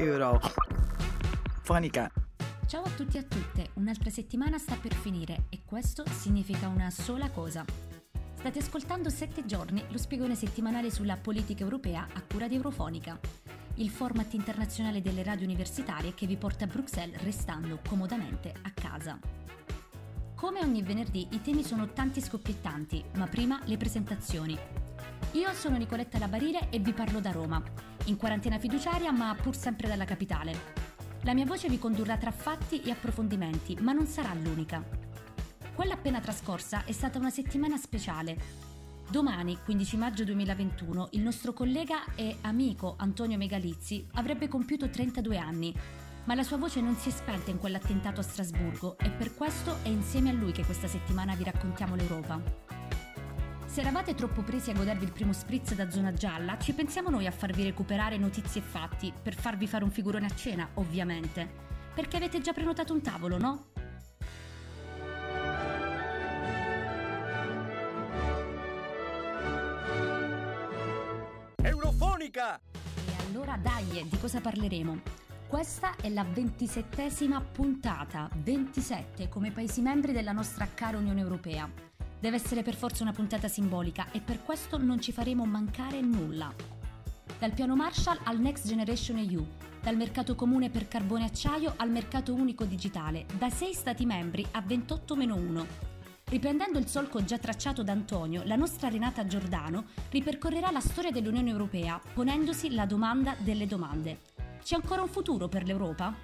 Eurofonica. Ciao a tutti e a tutte, un'altra settimana sta per finire e questo significa una sola cosa. State ascoltando 7 giorni, lo spiegone settimanale sulla politica europea a cura di Eurofonica, il format internazionale delle radio universitarie che vi porta a Bruxelles restando comodamente a casa. Come ogni venerdì i temi sono tanti scoppiettanti, ma prima le presentazioni. Io sono Nicoletta Labarile e vi parlo da Roma, in quarantena fiduciaria ma pur sempre dalla capitale. La mia voce vi condurrà tra fatti e approfondimenti, ma non sarà l'unica. Quella appena trascorsa è stata una settimana speciale. Domani, 15 maggio 2021, il nostro collega e amico Antonio Megalizzi avrebbe compiuto 32 anni, ma la sua voce non si è spenta in quell'attentato a Strasburgo e per questo è insieme a lui che questa settimana vi raccontiamo l'Europa. Se eravate troppo presi a godervi il primo spritz da zona gialla, ci pensiamo noi a farvi recuperare notizie e fatti, per farvi fare un figurone a cena, ovviamente. Perché avete già prenotato un tavolo, no? Eurofonica! E allora dai, di cosa parleremo? Questa è la ventisettesima puntata, 27 come Paesi membri della nostra cara Unione Europea. Deve essere per forza una puntata simbolica e per questo non ci faremo mancare nulla. Dal piano Marshall al Next Generation EU, dal mercato comune per carbone e acciaio al mercato unico digitale, da 6 Stati membri a 28-1. Riprendendo il solco già tracciato da Antonio, la nostra Renata Giordano ripercorrerà la storia dell'Unione Europea ponendosi la domanda delle domande. C'è ancora un futuro per l'Europa?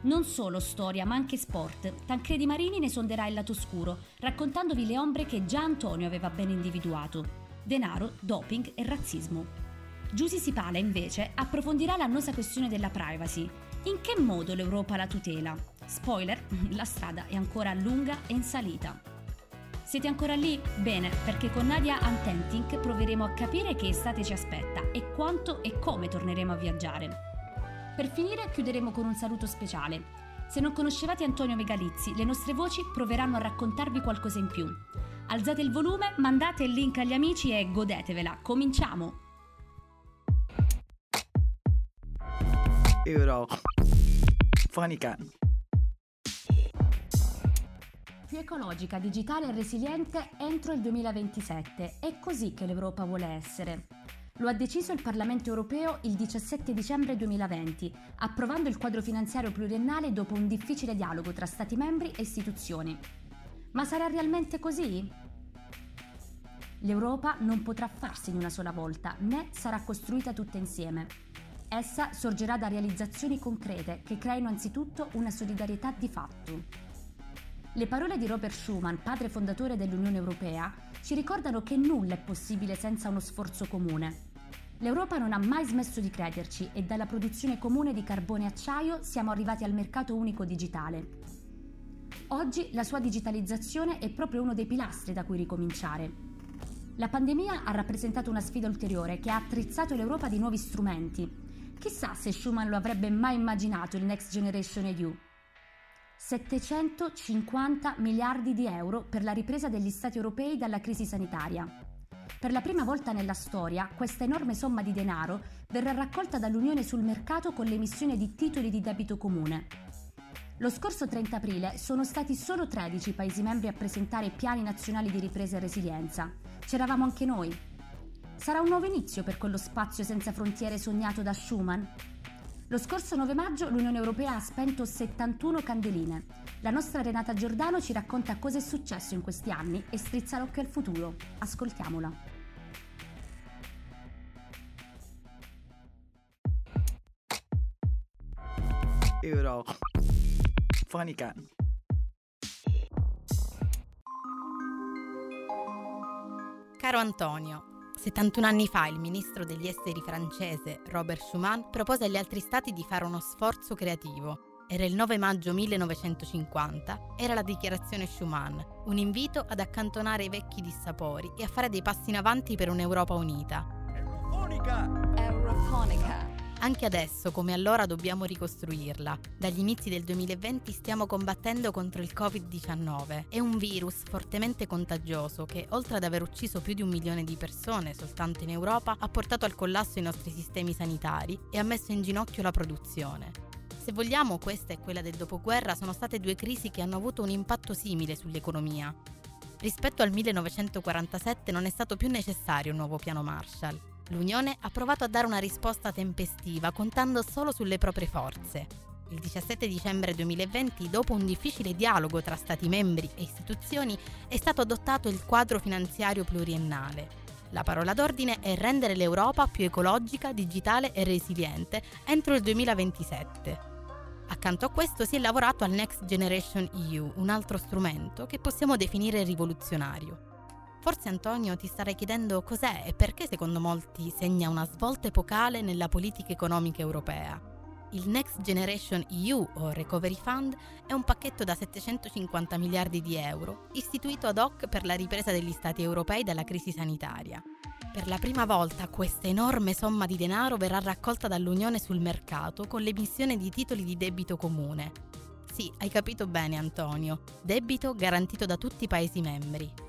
Non solo storia, ma anche sport. Tancredi Marini ne sonderà il lato scuro, raccontandovi le ombre che già Antonio aveva ben individuato. Denaro, doping e razzismo. Giusy Sipala, invece, approfondirà l'annosa questione della privacy. In che modo l'Europa la tutela? Spoiler, la strada è ancora lunga e in salita. Siete ancora lì? Bene, perché con Nadia Antentink proveremo a capire che estate ci aspetta e quanto e come torneremo a viaggiare. Per finire chiuderemo con un saluto speciale. Se non conoscevate Antonio Megalizzi, le nostre voci proveranno a raccontarvi qualcosa in più. Alzate il volume, mandate il link agli amici e godetevela. Cominciamo! Euro. Fonica. Più ecologica, digitale e resiliente entro il 2027. È così che l'Europa vuole essere. Lo ha deciso il Parlamento europeo il 17 dicembre 2020, approvando il quadro finanziario pluriennale dopo un difficile dialogo tra Stati membri e istituzioni. Ma sarà realmente così? L'Europa non potrà farsi in una sola volta, né sarà costruita tutta insieme. Essa sorgerà da realizzazioni concrete che creino anzitutto una solidarietà di fatto. Le parole di Robert Schuman, padre fondatore dell'Unione Europea, ci ricordano che nulla è possibile senza uno sforzo comune. L'Europa non ha mai smesso di crederci e dalla produzione comune di carbone e acciaio siamo arrivati al mercato unico digitale. Oggi la sua digitalizzazione è proprio uno dei pilastri da cui ricominciare. La pandemia ha rappresentato una sfida ulteriore che ha attrizzato l'Europa di nuovi strumenti. Chissà se Schuman lo avrebbe mai immaginato il Next Generation EU. 750 miliardi di euro per la ripresa degli Stati europei dalla crisi sanitaria. Per la prima volta nella storia, questa enorme somma di denaro verrà raccolta dall'Unione sul mercato con l'emissione di titoli di debito comune. Lo scorso 30 aprile sono stati solo 13 Paesi membri a presentare piani nazionali di ripresa e resilienza. C'eravamo anche noi. Sarà un nuovo inizio per quello spazio senza frontiere sognato da Schuman? Lo scorso 9 maggio l'Unione Europea ha spento 71 candeline. La nostra Renata Giordano ci racconta cosa è successo in questi anni e strizza l'occhio al futuro. Ascoltiamola. Euro. Fonica. Caro Antonio, 71 anni fa il ministro degli esteri francese Robert Schuman propose agli altri stati di fare uno sforzo creativo. Era il 9 maggio 1950, era la dichiarazione Schuman, un invito ad accantonare i vecchi dissapori e a fare dei passi in avanti per un'Europa unita. Eurofonica! Eurofonica. Anche adesso, come allora, dobbiamo ricostruirla. Dagli inizi del 2020 stiamo combattendo contro il Covid-19. È un virus fortemente contagioso che, oltre ad aver ucciso più di un milione di persone soltanto in Europa, ha portato al collasso i nostri sistemi sanitari e ha messo in ginocchio la produzione. Se vogliamo, questa e quella del dopoguerra sono state due crisi che hanno avuto un impatto simile sull'economia. Rispetto al 1947 non è stato più necessario un nuovo piano Marshall. L'Unione ha provato a dare una risposta tempestiva contando solo sulle proprie forze. Il 17 dicembre 2020, dopo un difficile dialogo tra Stati membri e istituzioni, è stato adottato il quadro finanziario pluriennale. La parola d'ordine è rendere l'Europa più ecologica, digitale e resiliente entro il 2027. Accanto a questo si è lavorato al Next Generation EU, un altro strumento che possiamo definire rivoluzionario. Forse Antonio ti starei chiedendo cos'è e perché secondo molti segna una svolta epocale nella politica economica europea. Il Next Generation EU o Recovery Fund è un pacchetto da 750 miliardi di euro istituito ad hoc per la ripresa degli Stati europei dalla crisi sanitaria. Per la prima volta questa enorme somma di denaro verrà raccolta dall'Unione sul mercato con l'emissione di titoli di debito comune. Sì, hai capito bene Antonio, debito garantito da tutti i Paesi membri.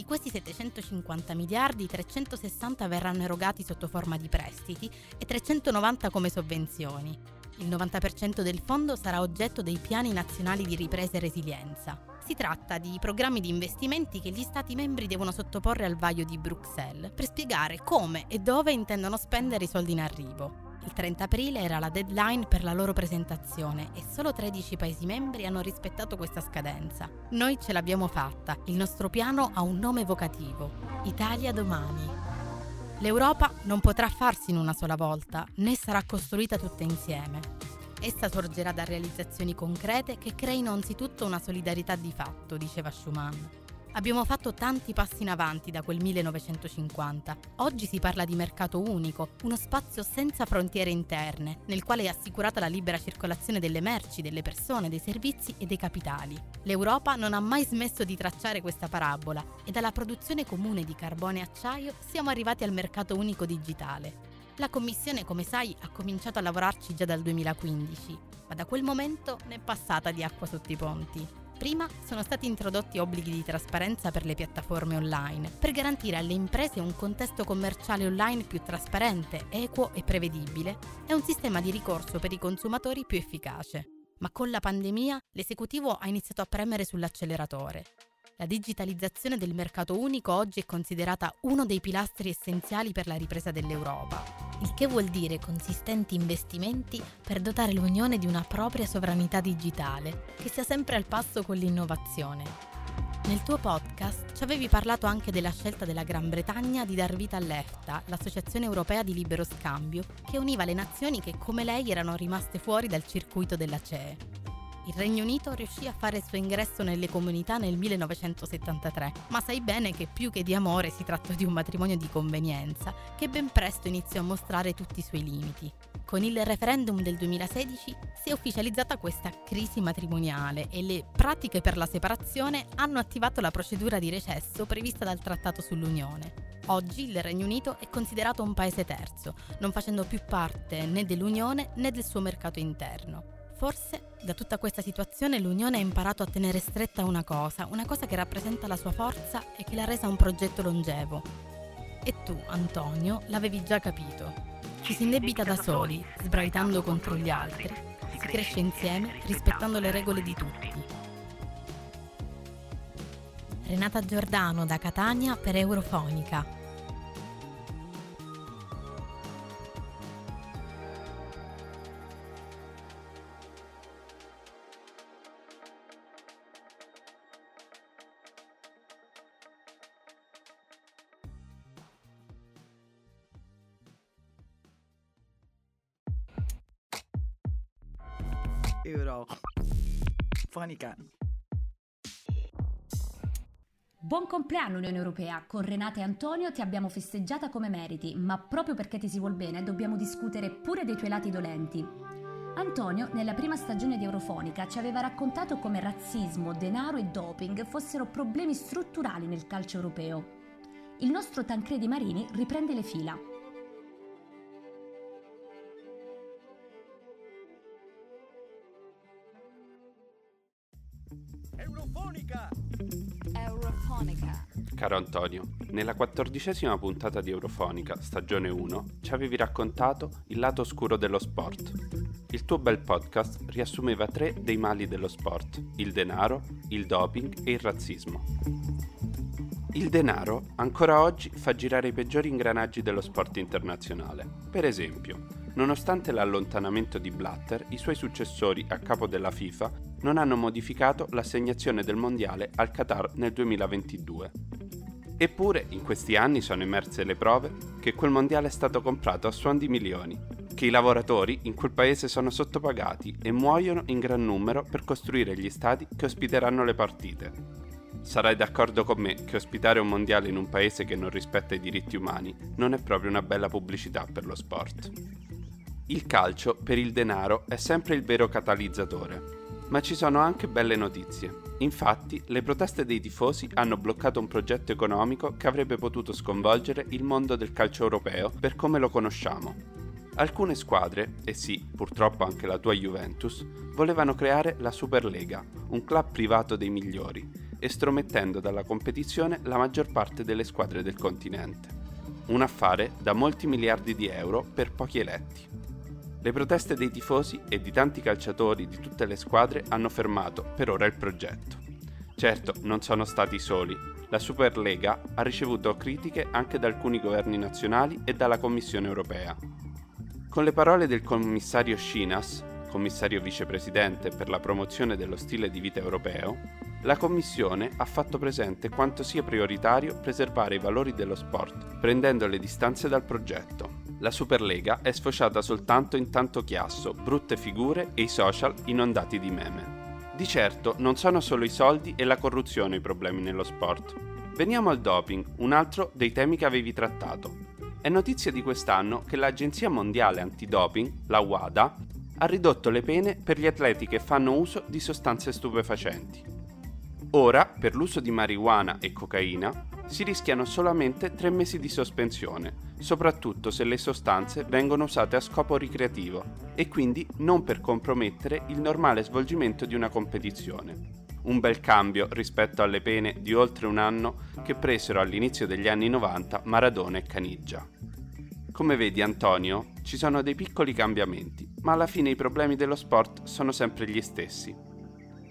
Di questi 750 miliardi, 360 verranno erogati sotto forma di prestiti e 390 come sovvenzioni. Il 90% del fondo sarà oggetto dei piani nazionali di ripresa e resilienza. Si tratta di programmi di investimenti che gli Stati membri devono sottoporre al vaglio di Bruxelles per spiegare come e dove intendono spendere i soldi in arrivo. Il 30 aprile era la deadline per la loro presentazione e solo 13 Paesi membri hanno rispettato questa scadenza. Noi ce l'abbiamo fatta, il nostro piano ha un nome evocativo, Italia domani. L'Europa non potrà farsi in una sola volta, né sarà costruita tutta insieme. Essa sorgerà da realizzazioni concrete che creino anzitutto una solidarietà di fatto, diceva Schumann. Abbiamo fatto tanti passi in avanti da quel 1950. Oggi si parla di mercato unico, uno spazio senza frontiere interne, nel quale è assicurata la libera circolazione delle merci, delle persone, dei servizi e dei capitali. L'Europa non ha mai smesso di tracciare questa parabola e dalla produzione comune di carbone e acciaio siamo arrivati al mercato unico digitale. La Commissione, come sai, ha cominciato a lavorarci già dal 2015, ma da quel momento ne è passata di acqua sotto i ponti. Prima sono stati introdotti obblighi di trasparenza per le piattaforme online, per garantire alle imprese un contesto commerciale online più trasparente, equo e prevedibile e un sistema di ricorso per i consumatori più efficace. Ma con la pandemia l'esecutivo ha iniziato a premere sull'acceleratore. La digitalizzazione del mercato unico oggi è considerata uno dei pilastri essenziali per la ripresa dell'Europa, il che vuol dire consistenti investimenti per dotare l'Unione di una propria sovranità digitale, che sia sempre al passo con l'innovazione. Nel tuo podcast ci avevi parlato anche della scelta della Gran Bretagna di dar vita all'EFTA, l'Associazione Europea di Libero Scambio, che univa le nazioni che come lei erano rimaste fuori dal circuito della CE. Il Regno Unito riuscì a fare il suo ingresso nelle comunità nel 1973, ma sai bene che più che di amore si tratta di un matrimonio di convenienza che ben presto iniziò a mostrare tutti i suoi limiti. Con il referendum del 2016 si è ufficializzata questa crisi matrimoniale e le pratiche per la separazione hanno attivato la procedura di recesso prevista dal Trattato sull'Unione. Oggi il Regno Unito è considerato un paese terzo, non facendo più parte né dell'Unione né del suo mercato interno. Forse da tutta questa situazione l'Unione ha imparato a tenere stretta una cosa, una cosa che rappresenta la sua forza e che l'ha resa un progetto longevo. E tu, Antonio, l'avevi già capito. Ci si indebita da soli, sbraitando contro gli altri. Si cresce insieme, rispettando le regole di tutti. Renata Giordano da Catania per Eurofonica. Euro. Fonica. Buon compleanno Unione Europea! Con Renata e Antonio ti abbiamo festeggiata come meriti, ma proprio perché ti si vuol bene dobbiamo discutere pure dei tuoi lati dolenti. Antonio, nella prima stagione di Eurofonica, ci aveva raccontato come razzismo, denaro e doping fossero problemi strutturali nel calcio europeo. Il nostro Tancredi Marini riprende le fila. Eurofonica. Caro Antonio, nella quattordicesima puntata di Eurofonica, stagione 1, ci avevi raccontato il lato oscuro dello sport. Il tuo bel podcast riassumeva tre dei mali dello sport, il denaro, il doping e il razzismo. Il denaro ancora oggi fa girare i peggiori ingranaggi dello sport internazionale. Per esempio, nonostante l'allontanamento di Blatter, i suoi successori a capo della FIFA non hanno modificato l'assegnazione del mondiale al Qatar nel 2022. Eppure in questi anni sono emerse le prove che quel mondiale è stato comprato a suon di milioni, che i lavoratori in quel paese sono sottopagati e muoiono in gran numero per costruire gli stadi che ospiteranno le partite. Sarai d'accordo con me che ospitare un mondiale in un paese che non rispetta i diritti umani non è proprio una bella pubblicità per lo sport. Il calcio, per il denaro, è sempre il vero catalizzatore. Ma ci sono anche belle notizie. Infatti, le proteste dei tifosi hanno bloccato un progetto economico che avrebbe potuto sconvolgere il mondo del calcio europeo per come lo conosciamo. Alcune squadre, e sì, purtroppo anche la tua Juventus, volevano creare la Superlega, un club privato dei migliori, estromettendo dalla competizione la maggior parte delle squadre del continente. Un affare da molti miliardi di euro per pochi eletti. Le proteste dei tifosi e di tanti calciatori di tutte le squadre hanno fermato per ora il progetto. Certo, non sono stati soli. La Superlega ha ricevuto critiche anche da alcuni governi nazionali e dalla Commissione europea. Con le parole del commissario Schinas, commissario vicepresidente per la promozione dello stile di vita europeo, la Commissione ha fatto presente quanto sia prioritario preservare i valori dello sport, prendendo le distanze dal progetto. La Superlega è sfociata soltanto in tanto chiasso, brutte figure e i social inondati di meme. Di certo non sono solo i soldi e la corruzione i problemi nello sport. Veniamo al doping, un altro dei temi che avevi trattato. È notizia di quest'anno che l'Agenzia Mondiale Antidoping, la WADA, ha ridotto le pene per gli atleti che fanno uso di sostanze stupefacenti. Ora, per l'uso di marijuana e cocaina, si rischiano solamente tre mesi di sospensione, soprattutto se le sostanze vengono usate a scopo ricreativo e quindi non per compromettere il normale svolgimento di una competizione. Un bel cambio rispetto alle pene di oltre un anno che presero all'inizio degli anni 90 Maradona e Caniggia. Come vedi Antonio, ci sono dei piccoli cambiamenti, ma alla fine i problemi dello sport sono sempre gli stessi.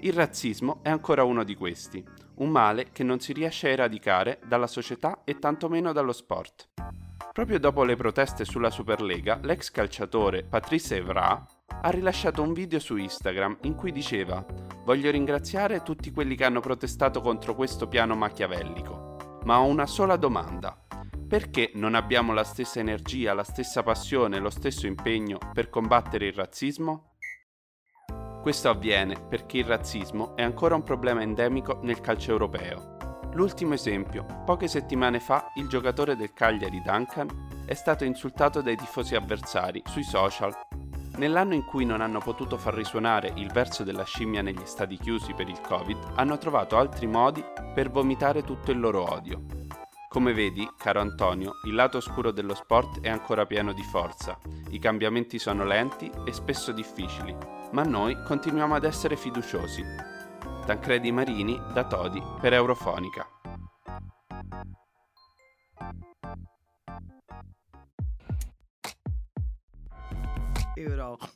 Il razzismo è ancora uno di questi, un male che non si riesce a eradicare dalla società e tantomeno dallo sport. Proprio dopo le proteste sulla Superlega, l'ex calciatore Patrice Evra ha rilasciato un video su Instagram in cui diceva Voglio ringraziare tutti quelli che hanno protestato contro questo piano machiavellico, ma ho una sola domanda. Perché non abbiamo la stessa energia, la stessa passione, lo stesso impegno per combattere il razzismo? Questo avviene perché il razzismo è ancora un problema endemico nel calcio europeo. L'ultimo esempio, poche settimane fa il giocatore del Cagliari Duncan è stato insultato dai tifosi avversari sui social. Nell'anno in cui non hanno potuto far risuonare il verso della scimmia negli stadi chiusi per il Covid, hanno trovato altri modi per vomitare tutto il loro odio. Come vedi, caro Antonio, il lato oscuro dello sport è ancora pieno di forza, i cambiamenti sono lenti e spesso difficili, ma noi continuiamo ad essere fiduciosi. Tancredi Marini da Todi per Eurofonica. Eurofonica.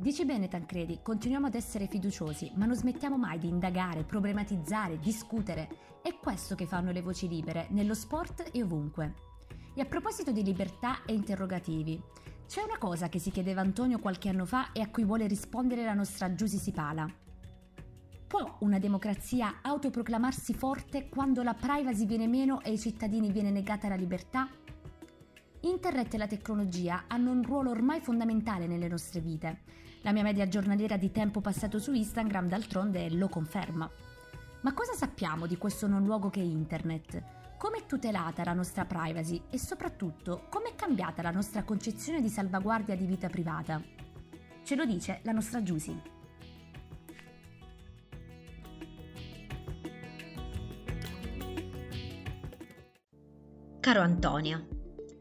Dici bene Tancredi, continuiamo ad essere fiduciosi, ma non smettiamo mai di indagare, problematizzare, discutere. È questo che fanno le voci libere, nello sport e ovunque. E a proposito di libertà e interrogativi, c'è una cosa che si chiedeva Antonio qualche anno fa e a cui vuole rispondere la nostra Giusy Sipala. Può una democrazia autoproclamarsi forte quando la privacy viene meno e ai cittadini viene negata la libertà? Internet e la tecnologia hanno un ruolo ormai fondamentale nelle nostre vite. La mia media giornaliera di tempo passato su Instagram d'altronde lo conferma. Ma cosa sappiamo di questo non luogo che è Internet? come è tutelata la nostra privacy e soprattutto come è cambiata la nostra concezione di salvaguardia di vita privata. Ce lo dice la nostra Giusy. Caro Antonio, è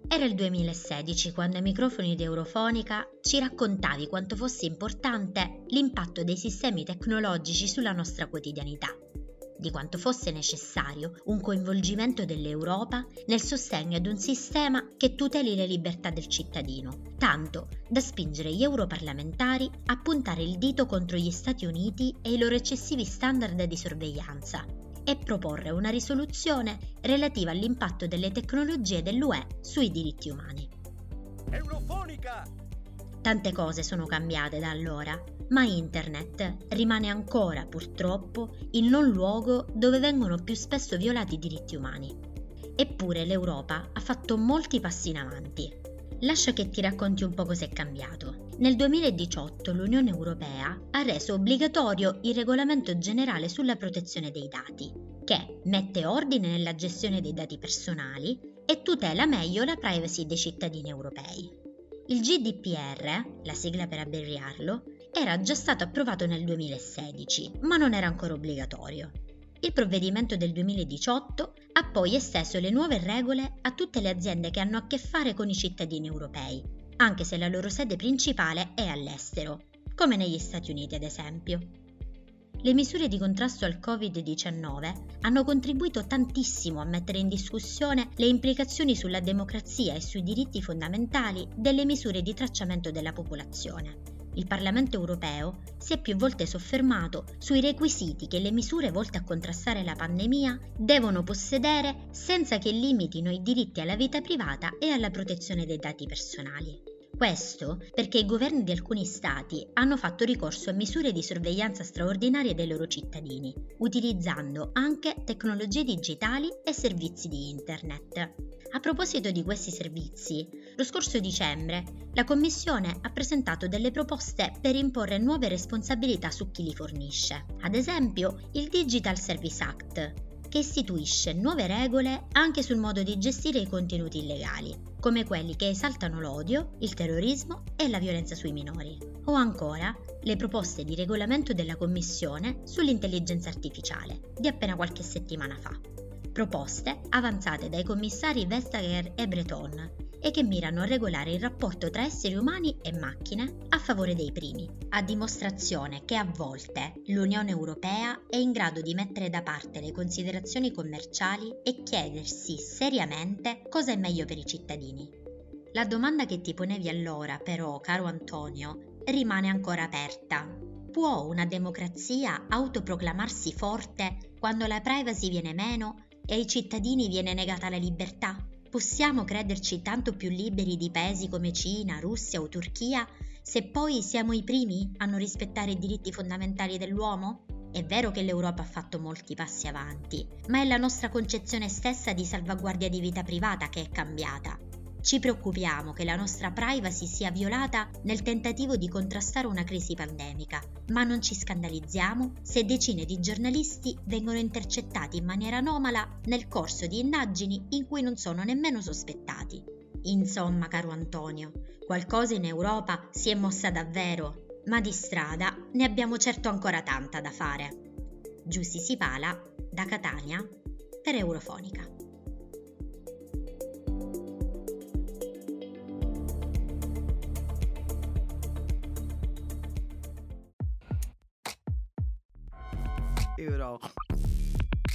Era il 2016 quando ai microfoni di Eurofonica ci raccontavi quanto fosse importante l'impatto dei sistemi tecnologici sulla nostra quotidianità, di quanto fosse necessario un coinvolgimento dell'Europa nel sostegno ad un sistema che tuteli le libertà del cittadino, tanto da spingere gli europarlamentari a puntare il dito contro gli Stati Uniti e i loro eccessivi standard di sorveglianza e proporre una risoluzione relativa all'impatto delle tecnologie dell'UE sui diritti umani. Eurofonica! Tante cose sono cambiate da allora, ma Internet rimane ancora, purtroppo, il non luogo dove vengono più spesso violati i diritti umani. Eppure l'Europa ha fatto molti passi in avanti. Lascia che ti racconti un po' cos'è cambiato. Nel 2018 l'Unione Europea ha reso obbligatorio il regolamento generale sulla protezione dei dati, che mette ordine nella gestione dei dati personali e tutela meglio la privacy dei cittadini europei. Il GDPR, la sigla per abbreviarlo, era già stato approvato nel 2016, ma non era ancora obbligatorio. Il provvedimento del 2018 ha poi esteso le nuove regole a tutte le aziende che hanno a che fare con i cittadini europei, anche se la loro sede principale è all'estero, come negli Stati Uniti ad esempio. Le misure di contrasto al Covid-19 hanno contribuito tantissimo a mettere in discussione le implicazioni sulla democrazia e sui diritti fondamentali delle misure di tracciamento della popolazione. Il Parlamento europeo si è più volte soffermato sui requisiti che le misure volte a contrastare la pandemia devono possedere senza che limitino i diritti alla vita privata e alla protezione dei dati personali. Questo perché i governi di alcuni stati hanno fatto ricorso a misure di sorveglianza straordinarie dei loro cittadini, utilizzando anche tecnologie digitali e servizi di Internet. A proposito di questi servizi, lo scorso dicembre la Commissione ha presentato delle proposte per imporre nuove responsabilità su chi li fornisce. Ad esempio, il Digital Service Act, che istituisce nuove regole anche sul modo di gestire i contenuti illegali, come quelli che esaltano l'odio, il terrorismo e la violenza sui minori. O ancora le proposte di regolamento della Commissione sull'intelligenza artificiale di appena qualche settimana fa. Proposte avanzate dai commissari Vestager e Breton e che mirano a regolare il rapporto tra esseri umani e macchine a favore dei primi, a dimostrazione che a volte l'Unione Europea è in grado di mettere da parte le considerazioni commerciali e chiedersi seriamente cosa è meglio per i cittadini. La domanda che ti ponevi allora, però, caro Antonio, rimane ancora aperta. Può una democrazia autoproclamarsi forte quando la privacy viene meno e ai cittadini viene negata la libertà? Possiamo crederci tanto più liberi di paesi come Cina, Russia o Turchia se poi siamo i primi a non rispettare i diritti fondamentali dell'uomo? È vero che l'Europa ha fatto molti passi avanti, ma è la nostra concezione stessa di salvaguardia di vita privata che è cambiata ci preoccupiamo che la nostra privacy sia violata nel tentativo di contrastare una crisi pandemica, ma non ci scandalizziamo se decine di giornalisti vengono intercettati in maniera anomala nel corso di indagini in cui non sono nemmeno sospettati. Insomma, caro Antonio, qualcosa in Europa si è mossa davvero, ma di strada ne abbiamo certo ancora tanta da fare. Giussi Sipala, da Catania, per Eurofonica. Euro.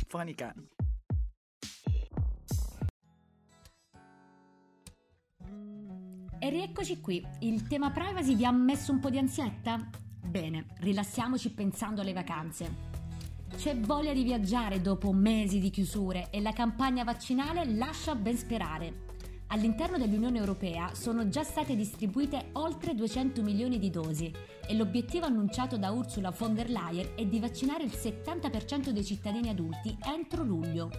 Fonica. E rieccoci qui. Il tema privacy vi ha messo un po' di ansietta? Bene, rilassiamoci pensando alle vacanze. C'è voglia di viaggiare dopo mesi di chiusure e la campagna vaccinale lascia ben sperare. All'interno dell'Unione Europea sono già state distribuite oltre 200 milioni di dosi e l'obiettivo annunciato da Ursula von der Leyen è di vaccinare il 70% dei cittadini adulti entro luglio.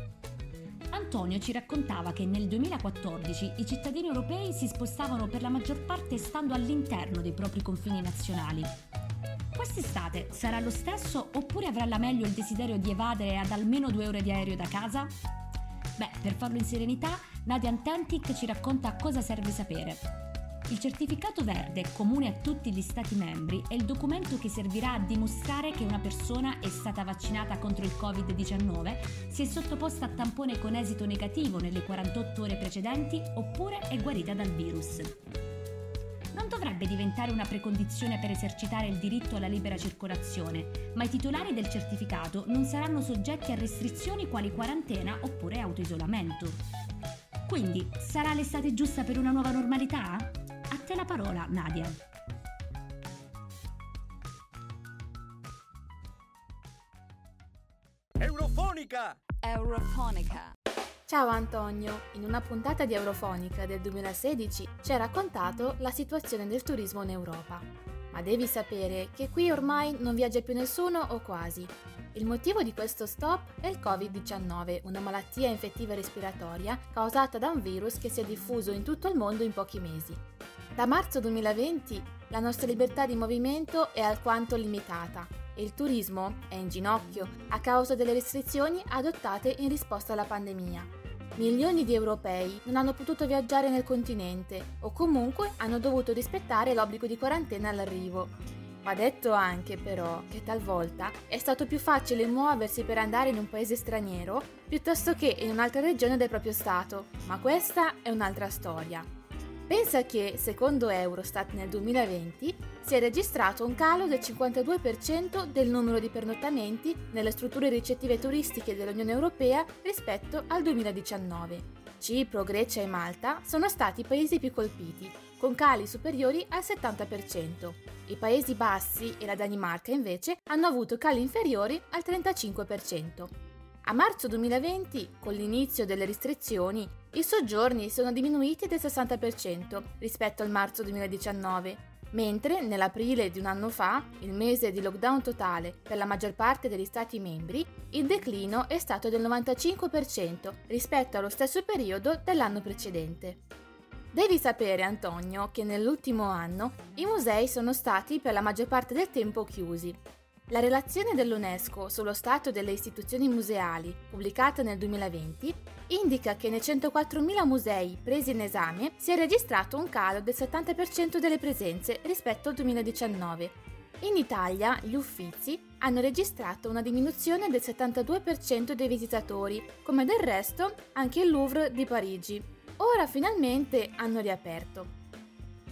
Antonio ci raccontava che nel 2014 i cittadini europei si spostavano per la maggior parte stando all'interno dei propri confini nazionali. Quest'estate sarà lo stesso oppure avrà la meglio il desiderio di evadere ad almeno due ore di aereo da casa? Beh, per farlo in serenità Nadia Antentic ci racconta cosa serve sapere. Il certificato verde, comune a tutti gli Stati membri, è il documento che servirà a dimostrare che una persona è stata vaccinata contro il Covid-19, si è sottoposta a tampone con esito negativo nelle 48 ore precedenti oppure è guarita dal virus non dovrebbe diventare una precondizione per esercitare il diritto alla libera circolazione, ma i titolari del certificato non saranno soggetti a restrizioni quali quarantena oppure autoisolamento. Quindi, sarà l'estate giusta per una nuova normalità? A te la parola, Nadia. Eurofonica! Eurofonica. Ciao Antonio, in una puntata di Eurofonica del 2016 ci ha raccontato la situazione del turismo in Europa. Ma devi sapere che qui ormai non viaggia più nessuno o quasi. Il motivo di questo stop è il Covid-19, una malattia infettiva respiratoria causata da un virus che si è diffuso in tutto il mondo in pochi mesi. Da marzo 2020 la nostra libertà di movimento è alquanto limitata e il turismo è in ginocchio a causa delle restrizioni adottate in risposta alla pandemia. Milioni di europei non hanno potuto viaggiare nel continente o comunque hanno dovuto rispettare l'obbligo di quarantena all'arrivo. Va detto anche però che talvolta è stato più facile muoversi per andare in un paese straniero piuttosto che in un'altra regione del proprio Stato, ma questa è un'altra storia. Pensa che, secondo Eurostat nel 2020, si è registrato un calo del 52% del numero di pernottamenti nelle strutture ricettive turistiche dell'Unione Europea rispetto al 2019. Cipro, Grecia e Malta sono stati i paesi più colpiti, con cali superiori al 70%. I Paesi Bassi e la Danimarca invece hanno avuto cali inferiori al 35%. A marzo 2020, con l'inizio delle restrizioni, i soggiorni sono diminuiti del 60% rispetto al marzo 2019, mentre nell'aprile di un anno fa, il mese di lockdown totale per la maggior parte degli Stati membri, il declino è stato del 95% rispetto allo stesso periodo dell'anno precedente. Devi sapere, Antonio, che nell'ultimo anno i musei sono stati per la maggior parte del tempo chiusi la relazione dell'UNESCO sullo stato delle istituzioni museali, pubblicata nel 2020, indica che nei 104.000 musei presi in esame si è registrato un calo del 70% delle presenze rispetto al 2019. In Italia gli Uffizi hanno registrato una diminuzione del 72% dei visitatori, come del resto anche il Louvre di Parigi. Ora finalmente hanno riaperto.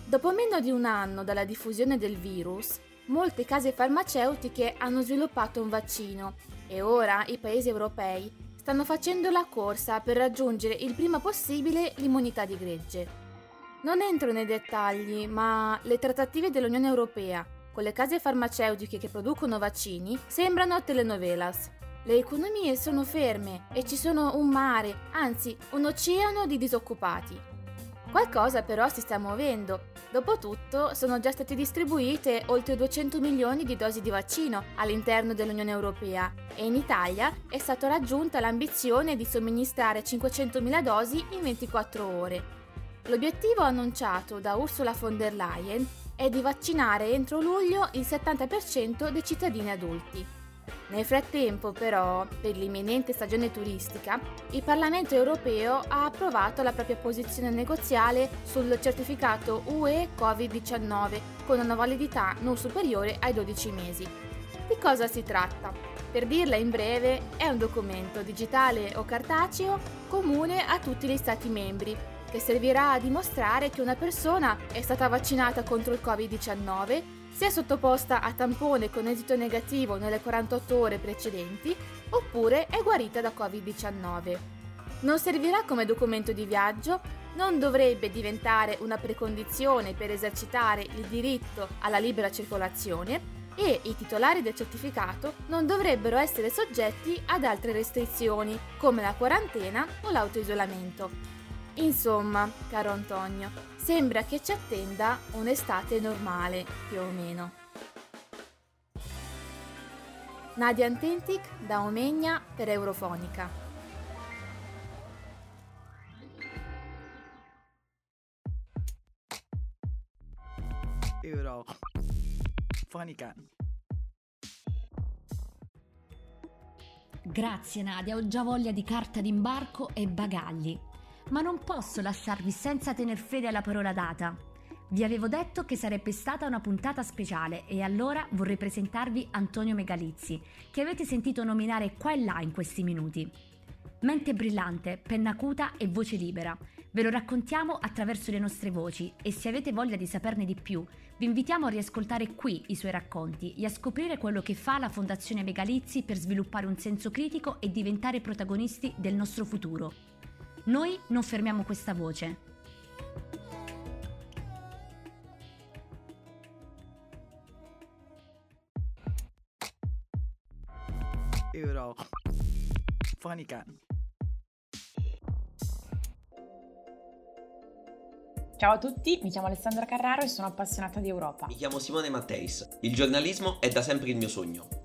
Dopo meno di un anno dalla diffusione del virus, molte case farmaceutiche hanno sviluppato un vaccino e ora i paesi europei stanno facendo la corsa per raggiungere il prima possibile l'immunità di gregge. Non entro nei dettagli, ma le trattative dell'Unione Europea con le case farmaceutiche che producono vaccini sembrano telenovelas. Le economie sono ferme e ci sono un mare, anzi un oceano di disoccupati. Qualcosa però si sta muovendo. Dopotutto sono già state distribuite oltre 200 milioni di dosi di vaccino all'interno dell'Unione Europea e in Italia è stata raggiunta l'ambizione di somministrare 500.000 dosi in 24 ore. L'obiettivo annunciato da Ursula von der Leyen è di vaccinare entro luglio il 70% dei cittadini adulti. Nel frattempo, però, per l'imminente stagione turistica, il Parlamento europeo ha approvato la propria posizione negoziale sul certificato UE Covid-19 con una validità non superiore ai 12 mesi. Di cosa si tratta? Per dirla in breve, è un documento digitale o cartaceo comune a tutti gli Stati membri che servirà a dimostrare che una persona è stata vaccinata contro il Covid-19 sia sottoposta a tampone con esito negativo nelle 48 ore precedenti oppure è guarita da Covid-19. Non servirà come documento di viaggio, non dovrebbe diventare una precondizione per esercitare il diritto alla libera circolazione e i titolari del certificato non dovrebbero essere soggetti ad altre restrizioni come la quarantena o l'autoisolamento. Insomma, caro Antonio, sembra che ci attenda un'estate normale, più o meno. Nadia Antentic da Omegna per Eurofonica. Eurofonica. Grazie Nadia, ho già voglia di carta d'imbarco e bagagli ma non posso lasciarvi senza tener fede alla parola data. Vi avevo detto che sarebbe stata una puntata speciale e allora vorrei presentarvi Antonio Megalizzi, che avete sentito nominare qua e là in questi minuti. Mente brillante, penna acuta e voce libera. Ve lo raccontiamo attraverso le nostre voci e se avete voglia di saperne di più, vi invitiamo a riascoltare qui i suoi racconti e a scoprire quello che fa la Fondazione Megalizzi per sviluppare un senso critico e diventare protagonisti del nostro futuro. Noi non fermiamo questa voce. Eurofonica. Ciao a tutti, mi chiamo Alessandra Carraro e sono appassionata di Europa. Mi chiamo Simone Matteis. Il giornalismo è da sempre il mio sogno.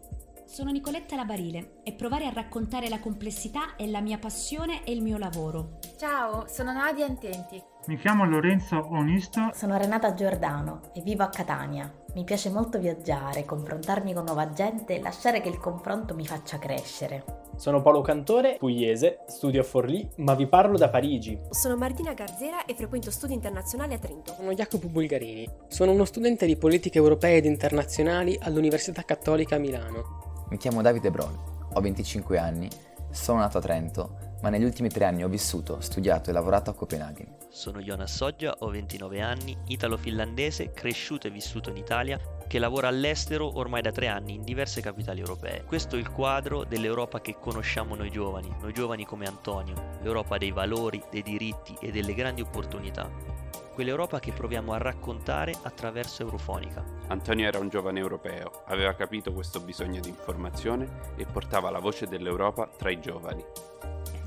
Sono Nicoletta Labarile e provare a raccontare la complessità è la mia passione e il mio lavoro. Ciao, sono Nadia Intenti. Mi chiamo Lorenzo Onisto. Sono Renata Giordano e vivo a Catania. Mi piace molto viaggiare, confrontarmi con nuova gente e lasciare che il confronto mi faccia crescere. Sono Paolo Cantore, pugliese, studio a Forlì, ma vi parlo da Parigi. Sono Martina Garzera e frequento studi internazionali a Trento. Sono Jacopo Bulgarini. Sono uno studente di politiche europee ed internazionali all'Università Cattolica a Milano. Mi chiamo Davide Brol, ho 25 anni, sono nato a Trento, ma negli ultimi tre anni ho vissuto, studiato e lavorato a Copenaghen. Sono Jonas Soggia, ho 29 anni, italo-finlandese, cresciuto e vissuto in Italia, che lavora all'estero ormai da tre anni in diverse capitali europee. Questo è il quadro dell'Europa che conosciamo noi giovani, noi giovani come Antonio, l'Europa dei valori, dei diritti e delle grandi opportunità. Quell'Europa che proviamo a raccontare attraverso Eurofonica. Antonio era un giovane europeo, aveva capito questo bisogno di informazione e portava la voce dell'Europa tra i giovani.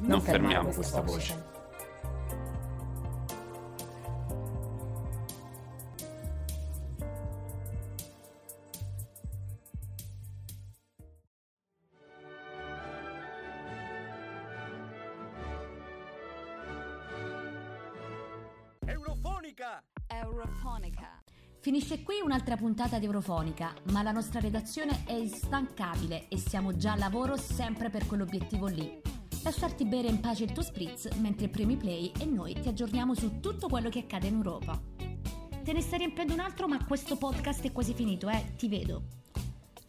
Non, non fermiamo questa voce. voce. Finisce qui un'altra puntata di Eurofonica, ma la nostra redazione è instancabile e siamo già a lavoro sempre per quell'obiettivo lì. Lasciarti bere in pace il tuo spritz mentre premi play e noi ti aggiorniamo su tutto quello che accade in Europa. Te ne stai riempiendo un altro, ma questo podcast è quasi finito, eh? Ti vedo.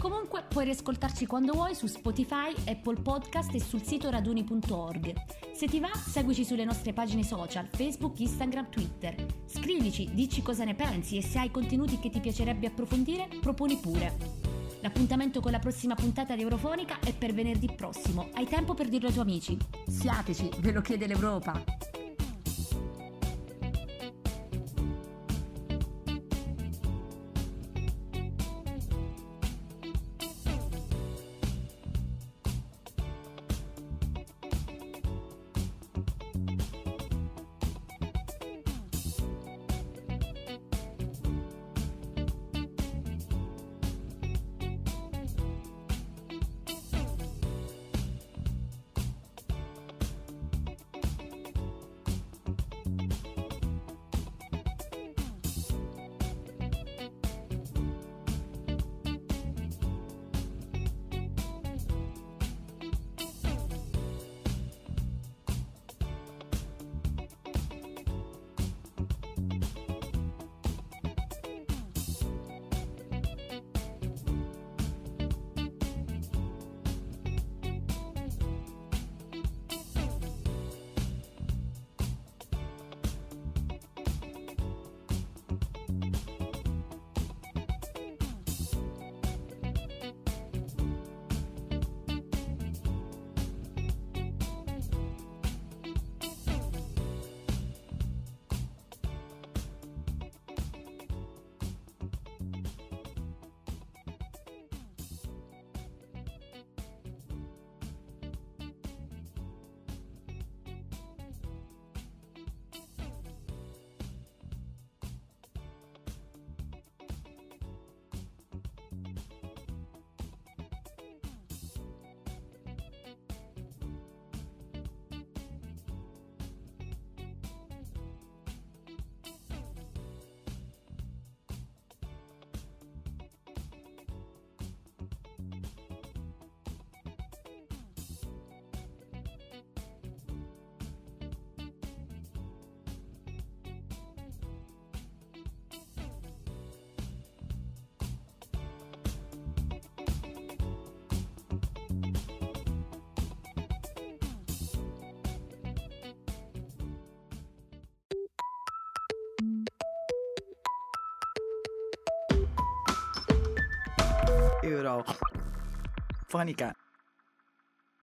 Comunque puoi riascoltarci quando vuoi su Spotify, Apple Podcast e sul sito raduni.org. Se ti va, seguici sulle nostre pagine social, Facebook, Instagram, Twitter. Scrivici, dici cosa ne pensi e se hai contenuti che ti piacerebbe approfondire, proponi pure. L'appuntamento con la prossima puntata di Eurofonica è per venerdì prossimo. Hai tempo per dirlo ai tuoi amici. Siateci, ve lo chiede l'Europa. Eurofonica.